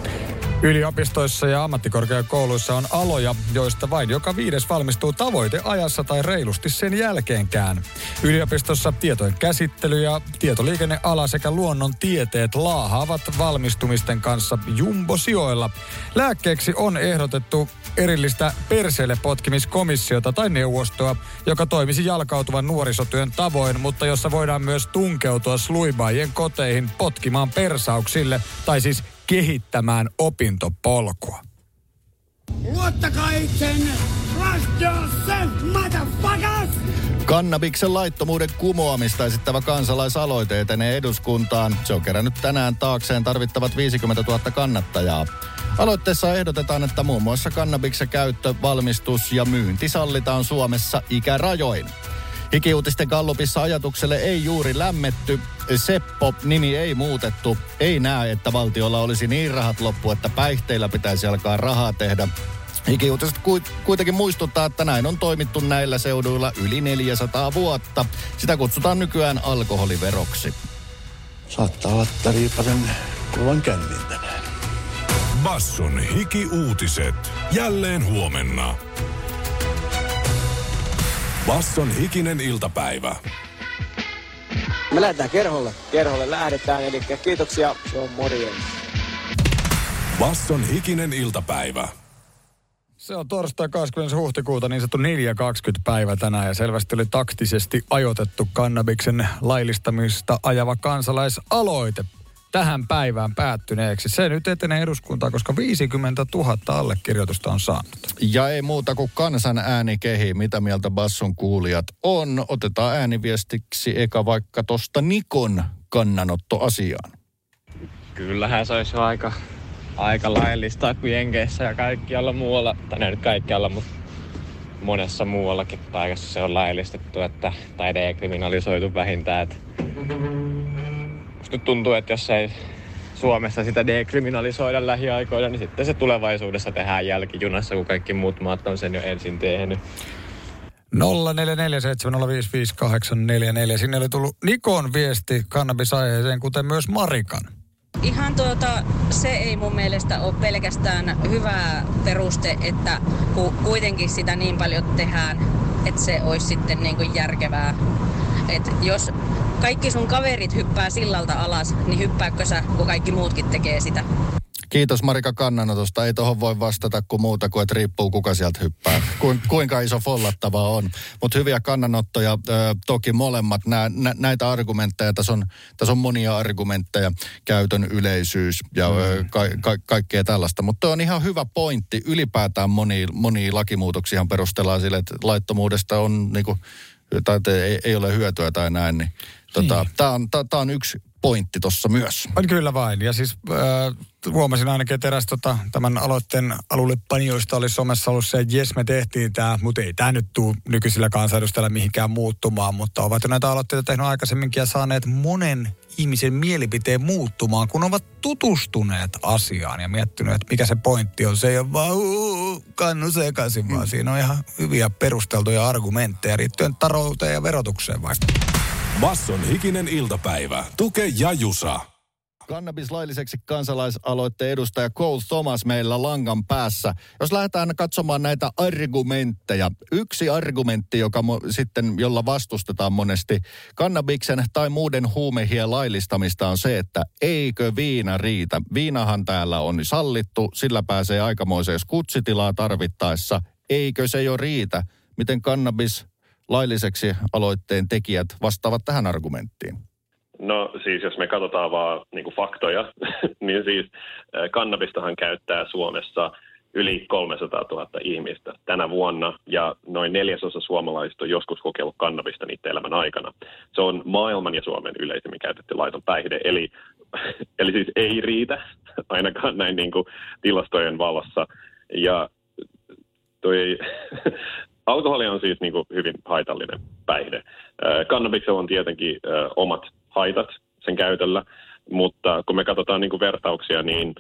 S6: Yliopistoissa ja ammattikorkeakouluissa on aloja, joista vain joka viides valmistuu tavoiteajassa tai reilusti sen jälkeenkään. Yliopistossa tietojen käsittely ja tietoliikenneala sekä luonnontieteet laahaavat valmistumisten kanssa jumbosijoilla. Lääkkeeksi on ehdotettu erillistä perseelle potkimiskomissiota tai neuvostoa, joka toimisi jalkautuvan nuorisotyön tavoin, mutta jossa voidaan myös tunkeutua sluibaajien koteihin potkimaan persauksille, tai siis kehittämään opintopolkua.
S4: Luottakaa itseenne. Trust yourself, motherfuckers!
S5: Kannabiksen laittomuuden kumoamista esittävä kansalaisaloite etenee eduskuntaan. Se on kerännyt tänään taakseen tarvittavat 50 000 kannattajaa. Aloitteessa ehdotetaan, että muun muassa kannabiksen käyttö, valmistus ja myynti sallitaan Suomessa ikärajoin. Hikiuutisten kallupissa ajatukselle ei juuri lämmetty. Seppo, nimi ei muutettu. Ei näe, että valtiolla olisi niin rahat loppu, että päihteillä pitäisi alkaa rahaa tehdä. Ikiuutiset kuitenkin muistuttaa, että näin on toimittu näillä seuduilla yli 400 vuotta. Sitä kutsutaan nykyään alkoholiveroksi.
S7: Saattaa olla Riipasen kuvan kännin tänään.
S2: Basson hiki-uutiset. Jälleen huomenna. Basson hikinen iltapäivä.
S8: Me lähdetään kerholle. Kerholle lähdetään, eli kiitoksia. Se on morjens.
S2: Basson hikinen iltapäivä.
S6: Se on torstai 20. huhtikuuta, niin sanottu 4.20 päivä tänään ja selvästi oli taktisesti ajoitettu kannabiksen laillistamista ajava kansalaisaloite tähän päivään päättyneeksi. Se nyt etenee eduskuntaa, koska 50 000 allekirjoitusta on saanut.
S5: Ja ei muuta kuin kansan ääni kehi, mitä mieltä Basson kuulijat on. Otetaan ääniviestiksi eka vaikka tosta Nikon kannanotto asiaan.
S9: Kyllähän se olisi aika aika laillista kuin Jenkeissä ja kaikkialla muualla, tai ne nyt kaikkialla, mutta monessa muuallakin paikassa se on laillistettu, että, tai dekriminalisoitu vähintään. Että nyt tuntuu, että jos ei Suomessa sitä dekriminalisoida lähiaikoina, niin sitten se tulevaisuudessa tehdään jälkijunassa, kun kaikki muut maat on sen jo ensin tehnyt.
S6: 0447055844. Sinne oli tullut Nikon viesti kannabisaiheeseen, kuten myös Marikan.
S10: Ihan tuota, se ei mun mielestä ole pelkästään hyvä peruste, että kun kuitenkin sitä niin paljon tehdään, että se olisi sitten niin kuin järkevää. Et jos kaikki sun kaverit hyppää sillalta alas, niin hyppääkö sä, kun kaikki muutkin tekee sitä?
S5: Kiitos Marika kannanotosta. Ei tuohon voi vastata kuin muuta kuin, että riippuu kuka sieltä hyppää. Ku, kuinka iso follattava on. Mutta hyviä kannanottoja. Ö, toki molemmat nä, näitä argumentteja. Tässä on, tässä on monia argumentteja. Käytön yleisyys ja ö, ka, ka, kaikkea tällaista. Mutta on ihan hyvä pointti. Ylipäätään moni, moni lakimuutoksia perustellaan sille, että laittomuudesta on niinku, tai ei, ei ole hyötyä tai näin. Niin, tota, niin. Tämä on, on yksi pointti tuossa myös.
S6: On kyllä vain. Ja siis äh, huomasin ainakin, että eräs tota, tämän aloitteen alulle panijoista oli somessa ollut se, että jes me tehtiin tämä, mutta ei tämä nyt tule nykyisillä kansanedustajilla mihinkään muuttumaan, mutta ovat jo näitä aloitteita tehnyt aikaisemminkin ja saaneet monen ihmisen mielipiteen muuttumaan, kun ovat tutustuneet asiaan ja miettineet, että mikä se pointti on. Se ei ole vaan kannu sekaisin, vaan mm. siinä on ihan hyviä perusteltuja argumentteja liittyen talouteen ja verotukseen vaikka.
S2: Basson hikinen iltapäivä. Tuke ja Jusa.
S5: Kannabis lailliseksi kansalaisaloitteen edustaja Cole Thomas meillä langan päässä. Jos lähdetään katsomaan näitä argumentteja. Yksi argumentti, joka mo- sitten, jolla vastustetaan monesti kannabiksen tai muuden huumehien laillistamista on se, että eikö viina riitä. Viinahan täällä on sallittu, sillä pääsee aikamoiseen kutsitilaa tarvittaessa. Eikö se jo riitä? Miten kannabis lailliseksi aloitteen tekijät vastaavat tähän argumenttiin?
S11: No siis jos me katsotaan vaan niin kuin faktoja, niin siis kannabistahan käyttää Suomessa yli 300 000 ihmistä tänä vuonna ja noin neljäsosa suomalaisista on joskus kokeillut kannabista niiden elämän aikana. Se on maailman ja Suomen yleisimmin käytetty laiton päihde, eli, eli siis ei riitä ainakaan näin niin kuin tilastojen valossa. Ja toi, alkoholi on siis niin kuin hyvin haitallinen päihde. Kannabiksella on tietenkin omat haitat sen käytöllä, mutta kun me katsotaan niin kuin vertauksia, niin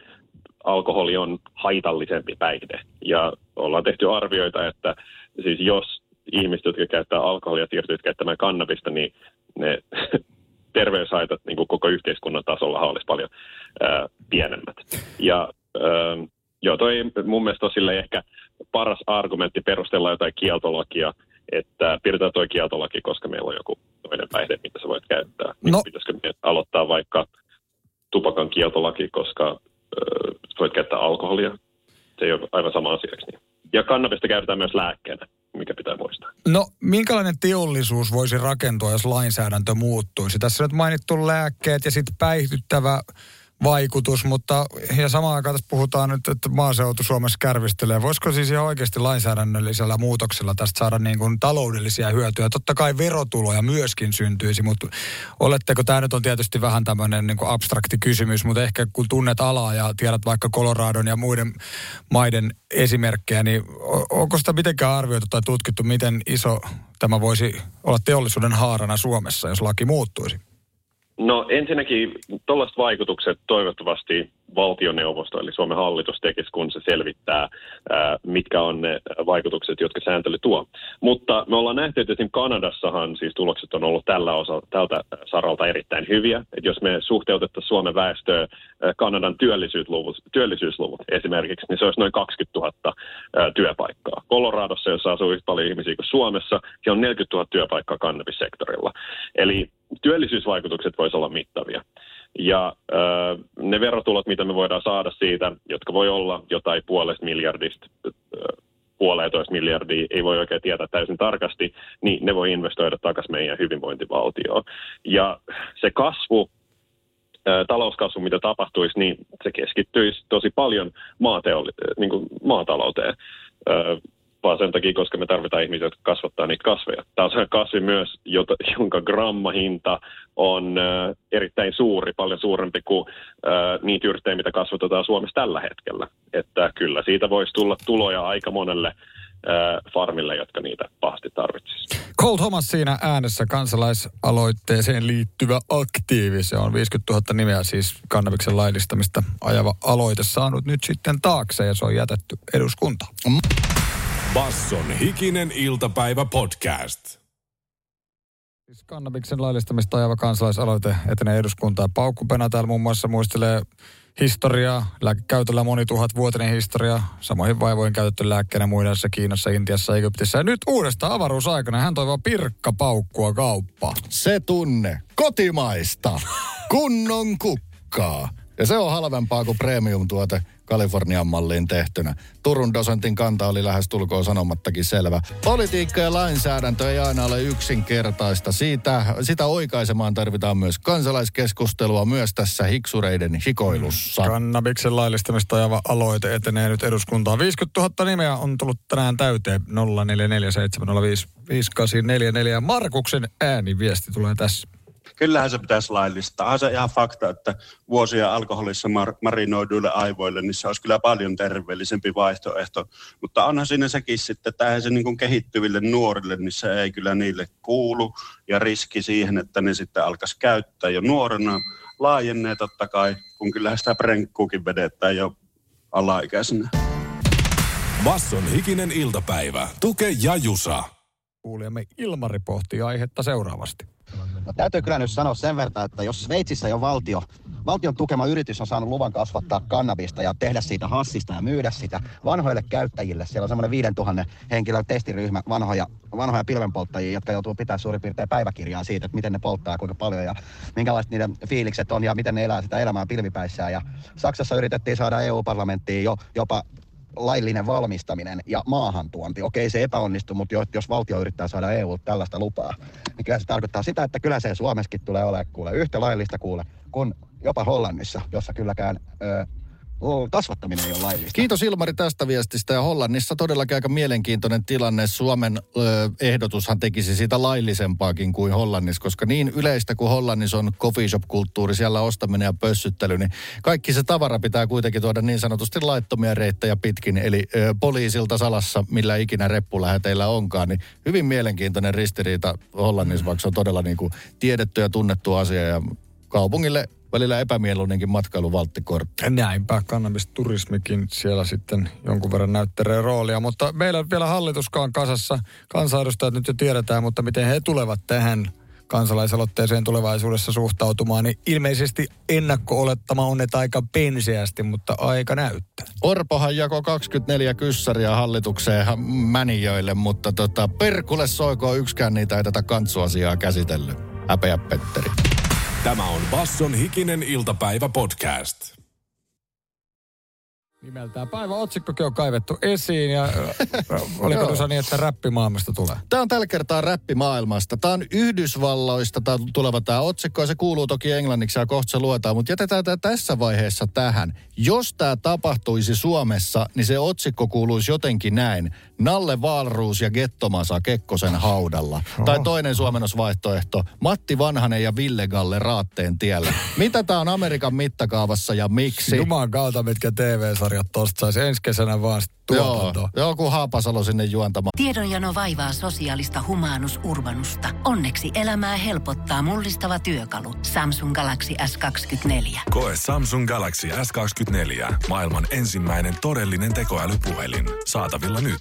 S11: alkoholi on haitallisempi päihde. Ja ollaan tehty arvioita, että siis jos ihmiset, jotka käyttää alkoholia, siirtyvät käyttämään kannabista, niin ne terveyshaitat niin kuin koko yhteiskunnan tasolla olisi paljon ää, pienemmät. Ja ää, joo, toi mun mielestä on sille ehkä paras argumentti perustella jotain kieltolakia, että pidetään tuo kieltolaki, koska meillä on joku toinen päihde, mitä sä voit käyttää. No. Pitäisikö aloittaa vaikka tupakan kieltolaki, koska äh, voit käyttää alkoholia. Se ei ole aivan sama asia, niin? Ja kannabista käytetään myös lääkkeenä, mikä pitää muistaa.
S6: No, minkälainen teollisuus voisi rakentua, jos lainsäädäntö muuttuisi? Tässä on nyt mainittu lääkkeet ja sitten päihdyttävä vaikutus, mutta ja samaan aikaan tässä puhutaan nyt, että maaseutu Suomessa kärvistelee. Voisiko siis ihan oikeasti lainsäädännöllisellä muutoksella tästä saada niin kuin taloudellisia hyötyjä? Totta kai verotuloja myöskin syntyisi, mutta oletteko, tämä nyt on tietysti vähän tämmöinen niin kuin abstrakti kysymys, mutta ehkä kun tunnet alaa ja tiedät vaikka Coloradon ja muiden maiden esimerkkejä, niin onko sitä mitenkään arvioitu tai tutkittu, miten iso tämä voisi olla teollisuuden haarana Suomessa, jos laki muuttuisi?
S11: No ensinnäkin tuollaiset vaikutukset toivottavasti valtioneuvosto eli Suomen hallitus tekisi, kun se selvittää, ää, mitkä on ne vaikutukset, jotka sääntely tuo. Mutta me ollaan nähty, että esimerkiksi Kanadassahan siis tulokset on ollut tällä osa, tältä saralta erittäin hyviä. Et jos me suhteutettaisiin Suomen väestöä Kanadan työllisyysluvut, työllisyysluvut esimerkiksi, niin se olisi noin 20 000 ää, työpaikkaa. Coloradossa, jossa asuu yhtä paljon ihmisiä kuin Suomessa, se on 40 000 työpaikkaa kannabissektorilla. Eli työllisyysvaikutukset voisivat olla mittavia. Ja äh, ne verotulot, mitä me voidaan saada siitä, jotka voi olla jotain puolesta miljardista, puolitoista miljardia, ei voi oikein tietää täysin tarkasti, niin ne voi investoida takaisin meidän hyvinvointivaltioon. Ja se kasvu, talouskasvu, mitä tapahtuisi, niin se keskittyisi tosi paljon maateolli- niin kuin maatalouteen vaan sen takia, koska me tarvitaan ihmisiä, jotka kasvattaa niitä kasveja. Tämä on se kasvi myös, jota, jonka grammahinta on äh, erittäin suuri, paljon suurempi kuin äh, niitä yrttejä, mitä kasvatetaan Suomessa tällä hetkellä. Että kyllä siitä voisi tulla tuloja aika monelle äh, farmille, jotka niitä pahasti tarvitsisi.
S6: Cold Thomas siinä äänessä kansalaisaloitteeseen liittyvä aktiivi. Se on 50 000 nimeä siis kannabiksen laillistamista ajava aloite saanut nyt sitten taakse ja se on jätetty eduskuntaan.
S2: Basson hikinen iltapäivä podcast.
S6: Siis kannabiksen laillistamista ajava kansalaisaloite etenee eduskuntaan. Paukkupena täällä muun muassa muistelee historiaa, lääkekäytöllä monituhatvuotinen historia, samoihin vaivoin käytetty lääkkeenä muinaisessa Kiinassa, Intiassa, Egyptissä. Ja nyt uudesta avaruusaikana hän toivoo pirkkapaukkua kauppaa.
S5: Se tunne, kotimaista, kunnon kukkaa. Ja se on halvempaa kuin premium-tuote Kalifornian malliin tehtynä. Turun dosentin kanta oli lähes tulkoon sanomattakin selvä. Politiikka ja lainsäädäntö ei aina ole yksinkertaista. Siitä, sitä oikaisemaan tarvitaan myös kansalaiskeskustelua myös tässä hiksureiden hikoilussa.
S6: Kannabiksen laillistamista ajava aloite etenee nyt eduskuntaan. 50 000 nimeä on tullut tänään täyteen 0447055844. Markuksen ääniviesti tulee tässä
S12: kyllähän se pitäisi laillistaa. On se ihan fakta, että vuosia alkoholissa mar- marinoiduille aivoille, niin se olisi kyllä paljon terveellisempi vaihtoehto. Mutta onhan siinä sekin sitten, että se niin kuin kehittyville nuorille, niin se ei kyllä niille kuulu. Ja riski siihen, että ne sitten alkaisi käyttää jo nuorena, laajenee totta kai, kun kyllähän sitä prenkkuukin vedetään jo alaikäisenä.
S2: Basson hikinen iltapäivä. Tuke ja Jusa.
S6: Kuulijamme Ilmari pohtii aihetta seuraavasti.
S13: No, täytyy kyllä nyt sanoa sen verran, että jos Sveitsissä jo valtio, valtion tukema yritys on saanut luvan kasvattaa kannabista ja tehdä siitä hassista ja myydä sitä vanhoille käyttäjille. Siellä on semmoinen 5000 henkilön testiryhmä vanhoja, vanhoja pilvenpolttajia, jotka joutuu pitää suurin piirtein päiväkirjaa siitä, että miten ne polttaa, kuinka paljon ja minkälaiset niiden fiilikset on ja miten ne elää sitä elämää pilvipäissään. Ja Saksassa yritettiin saada EU-parlamenttiin jo jopa laillinen valmistaminen ja maahantuonti. Okei, se epäonnistui, mutta jos valtio yrittää saada EU tällaista lupaa, niin kyllä se tarkoittaa sitä, että kyllä se Suomessakin tulee olemaan kuule yhtä laillista kuule kuin jopa Hollannissa, jossa kylläkään ö, kasvattaminen ei ole laillista.
S5: Kiitos Ilmari tästä viestistä ja Hollannissa todellakin aika mielenkiintoinen tilanne. Suomen ö, ehdotushan tekisi sitä laillisempaakin kuin Hollannissa, koska niin yleistä kuin Hollannissa on coffee shop-kulttuuri, siellä ostaminen ja pössyttely, niin kaikki se tavara pitää kuitenkin tuoda niin sanotusti laittomia reittejä pitkin, eli ö, poliisilta salassa, millä ikinä reppuläheteillä onkaan, niin hyvin mielenkiintoinen ristiriita Hollannissa, mm. vaikka se on todella niin kuin tiedetty ja tunnettu asia ja kaupungille välillä epämieluinenkin matkailuvalttikortti.
S6: Näinpä, kannabisturismikin siellä sitten jonkun verran näyttelee roolia, mutta meillä vielä hallituskaan kasassa kansanedustajat nyt jo tiedetään, mutta miten he tulevat tähän kansalaisaloitteeseen tulevaisuudessa suhtautumaan, niin ilmeisesti ennakko-olettama on, että aika penseästi, mutta aika näyttää.
S5: Orpohan jako 24 kyssäriä hallitukseen mänijöille, mutta tota, perkulle soiko yksikään niitä ei tätä kantsuasiaa käsitellyt. Häpeä Petteri.
S2: Tämä on Basson hikinen iltapäivä podcast.
S6: Nimeltään päivä otsikkokin on kaivettu esiin ja oliko tuossa niin, että räppimaailmasta tulee?
S5: Tämä on tällä kertaa räppimaailmasta. Tämä on Yhdysvalloista tämä tuleva tämä otsikko ja se kuuluu toki englanniksi ja kohta se luetaan, mutta jätetään tämä tässä vaiheessa tähän. Jos tämä tapahtuisi Suomessa, niin se otsikko kuuluisi jotenkin näin. Nalle Valruus ja Gettomasa Kekkosen haudalla. Tai toinen suomennosvaihtoehto, Matti Vanhanen ja Ville Galle Raatteen tiellä. Mitä tämä on Amerikan mittakaavassa ja miksi?
S6: Juman kautta, mitkä TV-sarjat tosta saisi ensi kesänä vaan sit
S5: Joo,
S6: tuotantoa.
S5: joku Haapasalo sinne juontamaan.
S1: Tiedonjano vaivaa sosiaalista humanus urbanusta. Onneksi elämää helpottaa mullistava työkalu. Samsung Galaxy S24.
S2: Koe Samsung Galaxy S24. Maailman ensimmäinen todellinen tekoälypuhelin. Saatavilla nyt.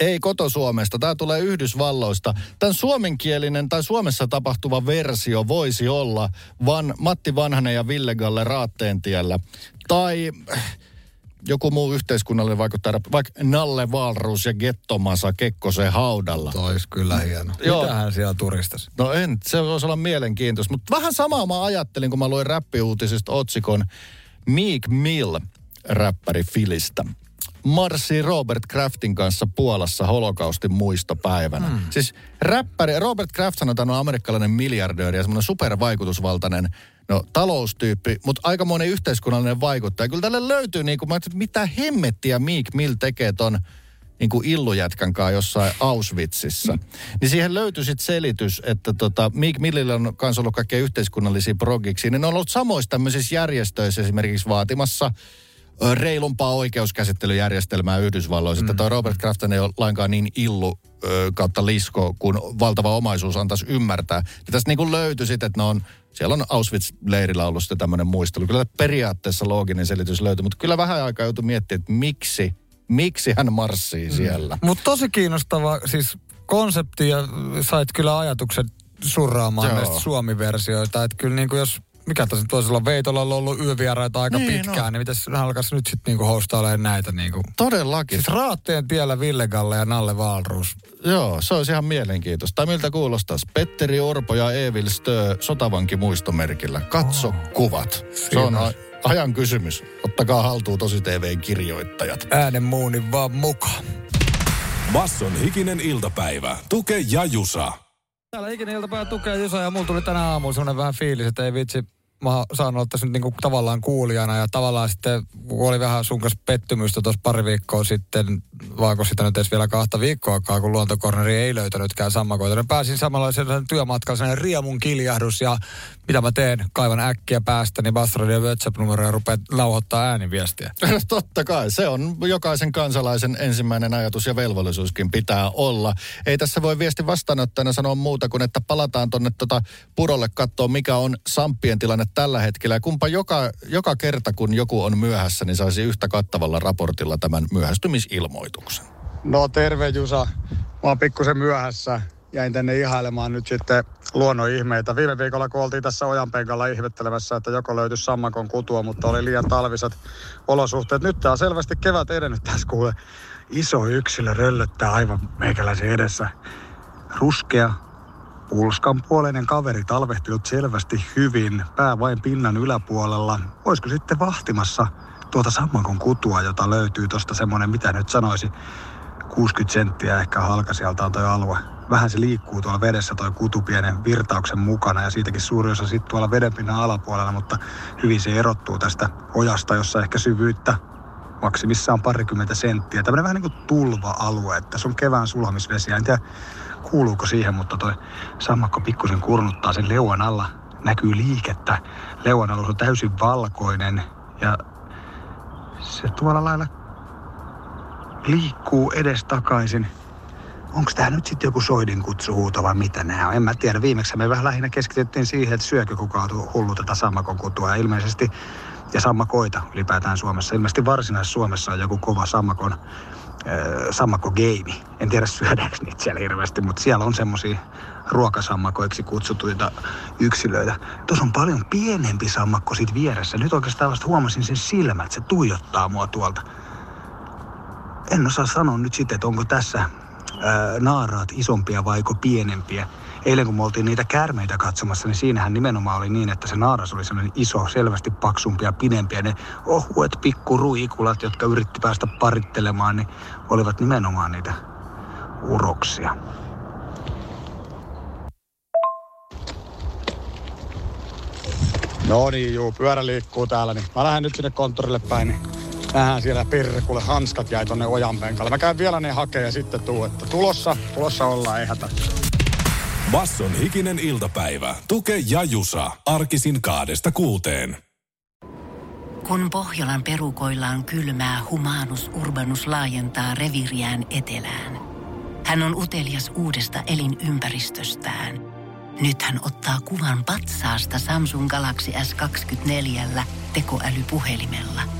S5: Ei koto-Suomesta, tämä tulee Yhdysvalloista. Tämän suomenkielinen tai Suomessa tapahtuva versio voisi olla van, Matti Vanhanen ja Ville Galle Raatteentiellä. Tai äh, joku muu yhteiskunnallinen vaikuttaja, vaikka Nalle Valruus ja Gettomasa Kekkosen haudalla.
S6: Tois kyllä hieno.
S5: Joo.
S6: Mitähän siellä turistasi?
S5: No en, se voisi olla mielenkiintoista. Mutta vähän samaa mä ajattelin, kun mä luin räppiuutisista otsikon Meek Mill, räppäri Filistä. Marssi Robert Craftin kanssa Puolassa holokaustin muistopäivänä. Hmm. Siis räppäri, Robert Kraft sanotaan on amerikkalainen miljardööri ja semmoinen supervaikutusvaltainen no, taloustyyppi, mutta aikamoinen yhteiskunnallinen vaikuttaja. Kyllä tälle löytyy, niin kuin mä että mitä hemmettiä Meek Mill tekee ton niin kuin illujätkän kanssa jossain Auschwitzissa. Niin siihen löytyi sitten selitys, että tota, Meek Millillä on myös ollut kaikkea yhteiskunnallisia progiksi. Niin ne on ollut samoissa tämmöisissä järjestöissä esimerkiksi vaatimassa reilumpaa oikeuskäsittelyjärjestelmää Yhdysvalloissa. Mm. Että toi Robert Crafton ei ole lainkaan niin illu ö, kautta lisko, kun valtava omaisuus antaisi ymmärtää. Ja tästä niin kuin löytyi sitten, että ne on, siellä on Auschwitz-leirillä ollut sitten tämmöinen muistelu. Kyllä periaatteessa looginen selitys löytyi, mutta kyllä vähän aikaa joutui miettimään, että miksi, miksi hän marssii siellä.
S6: Mutta tosi kiinnostava siis konsepti ja sait kyllä ajatukset surraamaan
S5: Joo.
S6: näistä Suomi-versioita. Että kyllä niin kuin jos, mikä tässä toisella Veitolla on ollut yövieraita aika
S5: Niin,
S6: niin, pitkään,
S5: no.
S6: niin mitäs hän alkaisi nyt sitten niinku hostailemaan näitä niinku.
S5: Todellakin.
S6: Siis Raatteen tiellä Ville Galle ja Nalle Valruus.
S5: Joo, se olisi ihan mielenkiintoista. Tai miltä kuulostaisi? Petteri Orpo ja Evil Stö sotavanki muistomerkillä. Katso oh, kuvat. Se on a- ajan kysymys. Ottakaa haltuun tosi TV-kirjoittajat.
S6: Äänen muunin vaan mukaan.
S2: Basson hikinen iltapäivä. Tuke ja Jusa.
S6: Täällä ikinä iltapäivä tukee Jusa ja mulla tuli tänä aamulla semmoinen vähän fiilis, että ei vitsi, mä saanut olla tässä nyt niinku tavallaan kuulijana ja tavallaan sitten, oli vähän sun kanssa pettymystä tuossa pari viikkoa sitten, vaako sitä nyt edes vielä kahta viikkoakaan, kun luontokorneri ei löytänytkään sammakoita. niin pääsin samanlaisen työmatkalla sellainen riemun kiljahdus ja mitä mä teen, kaivan äkkiä päästäni Basradio WhatsApp-numero ja rupean lauhoittaa ääniviestiä.
S5: Totta kai, se on jokaisen kansalaisen ensimmäinen ajatus ja velvollisuuskin pitää olla. Ei tässä voi viesti vastaanottajana sanoa muuta kuin, että palataan tonne tota purolle katsoa, mikä on Samppien tilanne tällä hetkellä. Ja kumpa joka, joka kerta, kun joku on myöhässä, niin saisi yhtä kattavalla raportilla tämän myöhästymisilmoituksen.
S14: No terve Jusa. Mä oon pikkusen myöhässä. Jäin tänne ihailemaan nyt sitten luonnon ihmeitä. Viime viikolla kun oltiin tässä Ojanpenkalla ihmettelemässä, että joko löytyisi sammakon kutua, mutta oli liian talviset olosuhteet. Nyt tää on selvästi kevät edennyt tässä kuule. Iso yksilö röllöttää aivan meikäläisen edessä. Ruskea, pulskanpuoleinen kaveri talvehtinut selvästi hyvin, pää vain pinnan yläpuolella. Olisiko sitten vahtimassa tuota sammakon kutua, jota löytyy tuosta semmonen, mitä nyt sanoisi, 60 senttiä ehkä halka sieltä on toi alue. Vähän se liikkuu tuolla vedessä toi kutu pienen virtauksen mukana ja siitäkin suuri osa sitten tuolla vedenpinnan alapuolella, mutta hyvin se erottuu tästä ojasta, jossa ehkä syvyyttä maksimissaan parikymmentä senttiä. Tämmöinen vähän niin kuin tulva-alue, että se on kevään sulamisvesi. En tiedä kuuluuko siihen, mutta toi sammakko pikkusen kurnuttaa sen leuan alla. Näkyy liikettä. Leuan alus on täysin valkoinen ja se tuolla lailla liikkuu edestakaisin. Onko tämä nyt sitten joku soidin kutsuhuuto vai mitä nämä on? En mä tiedä. Viimeksi me vähän lähinnä keskityttiin siihen, että syökö kukaan hullu tätä sammakon kutua. Ja ilmeisesti, ja sammakoita ylipäätään Suomessa. Ilmeisesti Varsinais-Suomessa on joku kova sammakon, äh, sammakkogeimi. En tiedä syödäänkö niitä siellä hirveästi, mutta siellä on semmosia ruokasammakoiksi kutsutuita yksilöitä. Tuossa on paljon pienempi sammakko sit vieressä. Nyt oikeastaan vasta huomasin sen silmät. Se tuijottaa mua tuolta en osaa sanoa nyt sitten, että onko tässä naaraat isompia vaiko pienempiä. Eilen kun me oltiin niitä käärmeitä katsomassa, niin siinähän nimenomaan oli niin, että se naaras oli sellainen iso, selvästi paksumpi ja pidempi. Ja ne ohuet pikkuruikulat, jotka yritti päästä parittelemaan, niin olivat nimenomaan niitä uroksia. No niin, juu, pyörä liikkuu täällä, niin mä lähden nyt sinne konttorille päin, niin nähdään siellä pirkulle hanskat jäi tonne ojan penkalle. Mä käyn vielä ne hakee ja sitten tuu, että tulossa, tulossa ollaan, ei hätä.
S2: Basson hikinen iltapäivä. Tuke ja Jusa. Arkisin kaadesta kuuteen.
S1: Kun Pohjolan perukoillaan kylmää, humanus urbanus laajentaa reviriään etelään. Hän on utelias uudesta elinympäristöstään. Nyt hän ottaa kuvan patsaasta Samsung Galaxy S24 tekoälypuhelimella.